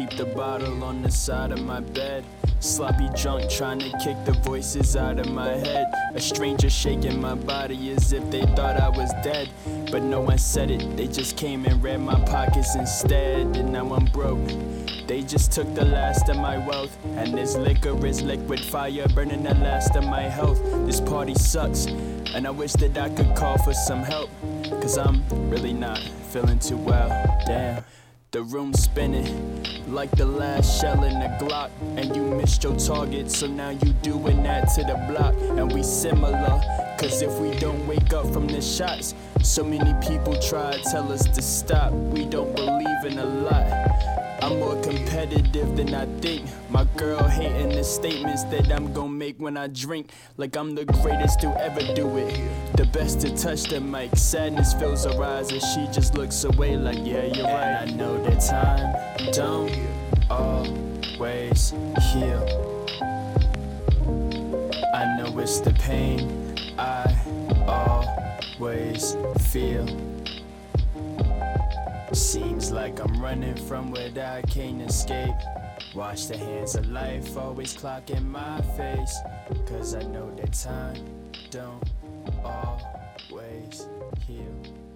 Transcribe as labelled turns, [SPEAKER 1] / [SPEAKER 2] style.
[SPEAKER 1] the bottle on the side of my bed. Sloppy drunk, trying to kick the voices out of my head. A stranger shaking my body as if they thought I was dead. But no one said it, they just came and read my pockets instead. And now I'm broke. They just took the last of my wealth. And this liquor is liquid fire, burning the last of my health. This party sucks, and I wish that I could call for some help. Cause I'm really not feeling too well. Damn. The room spinning like the last shell in a Glock. And you missed your target, so now you doing that to the block. And we similar, cause if we don't wake up from the shots, so many people try to tell us to stop. We don't believe in a lot. I'm more competitive than I think. My girl hating the statements that I'm gonna make when I drink. Like I'm the greatest to ever do it. The best to touch the mic. Sadness fills her eyes and she just looks away, like, yeah, you're right. And I know that time don't always heal. I know it's the pain I always feel. Seems like I'm running from what I can't escape. Watch the hands of life always clocking my face. Cause I know that time don't always heal.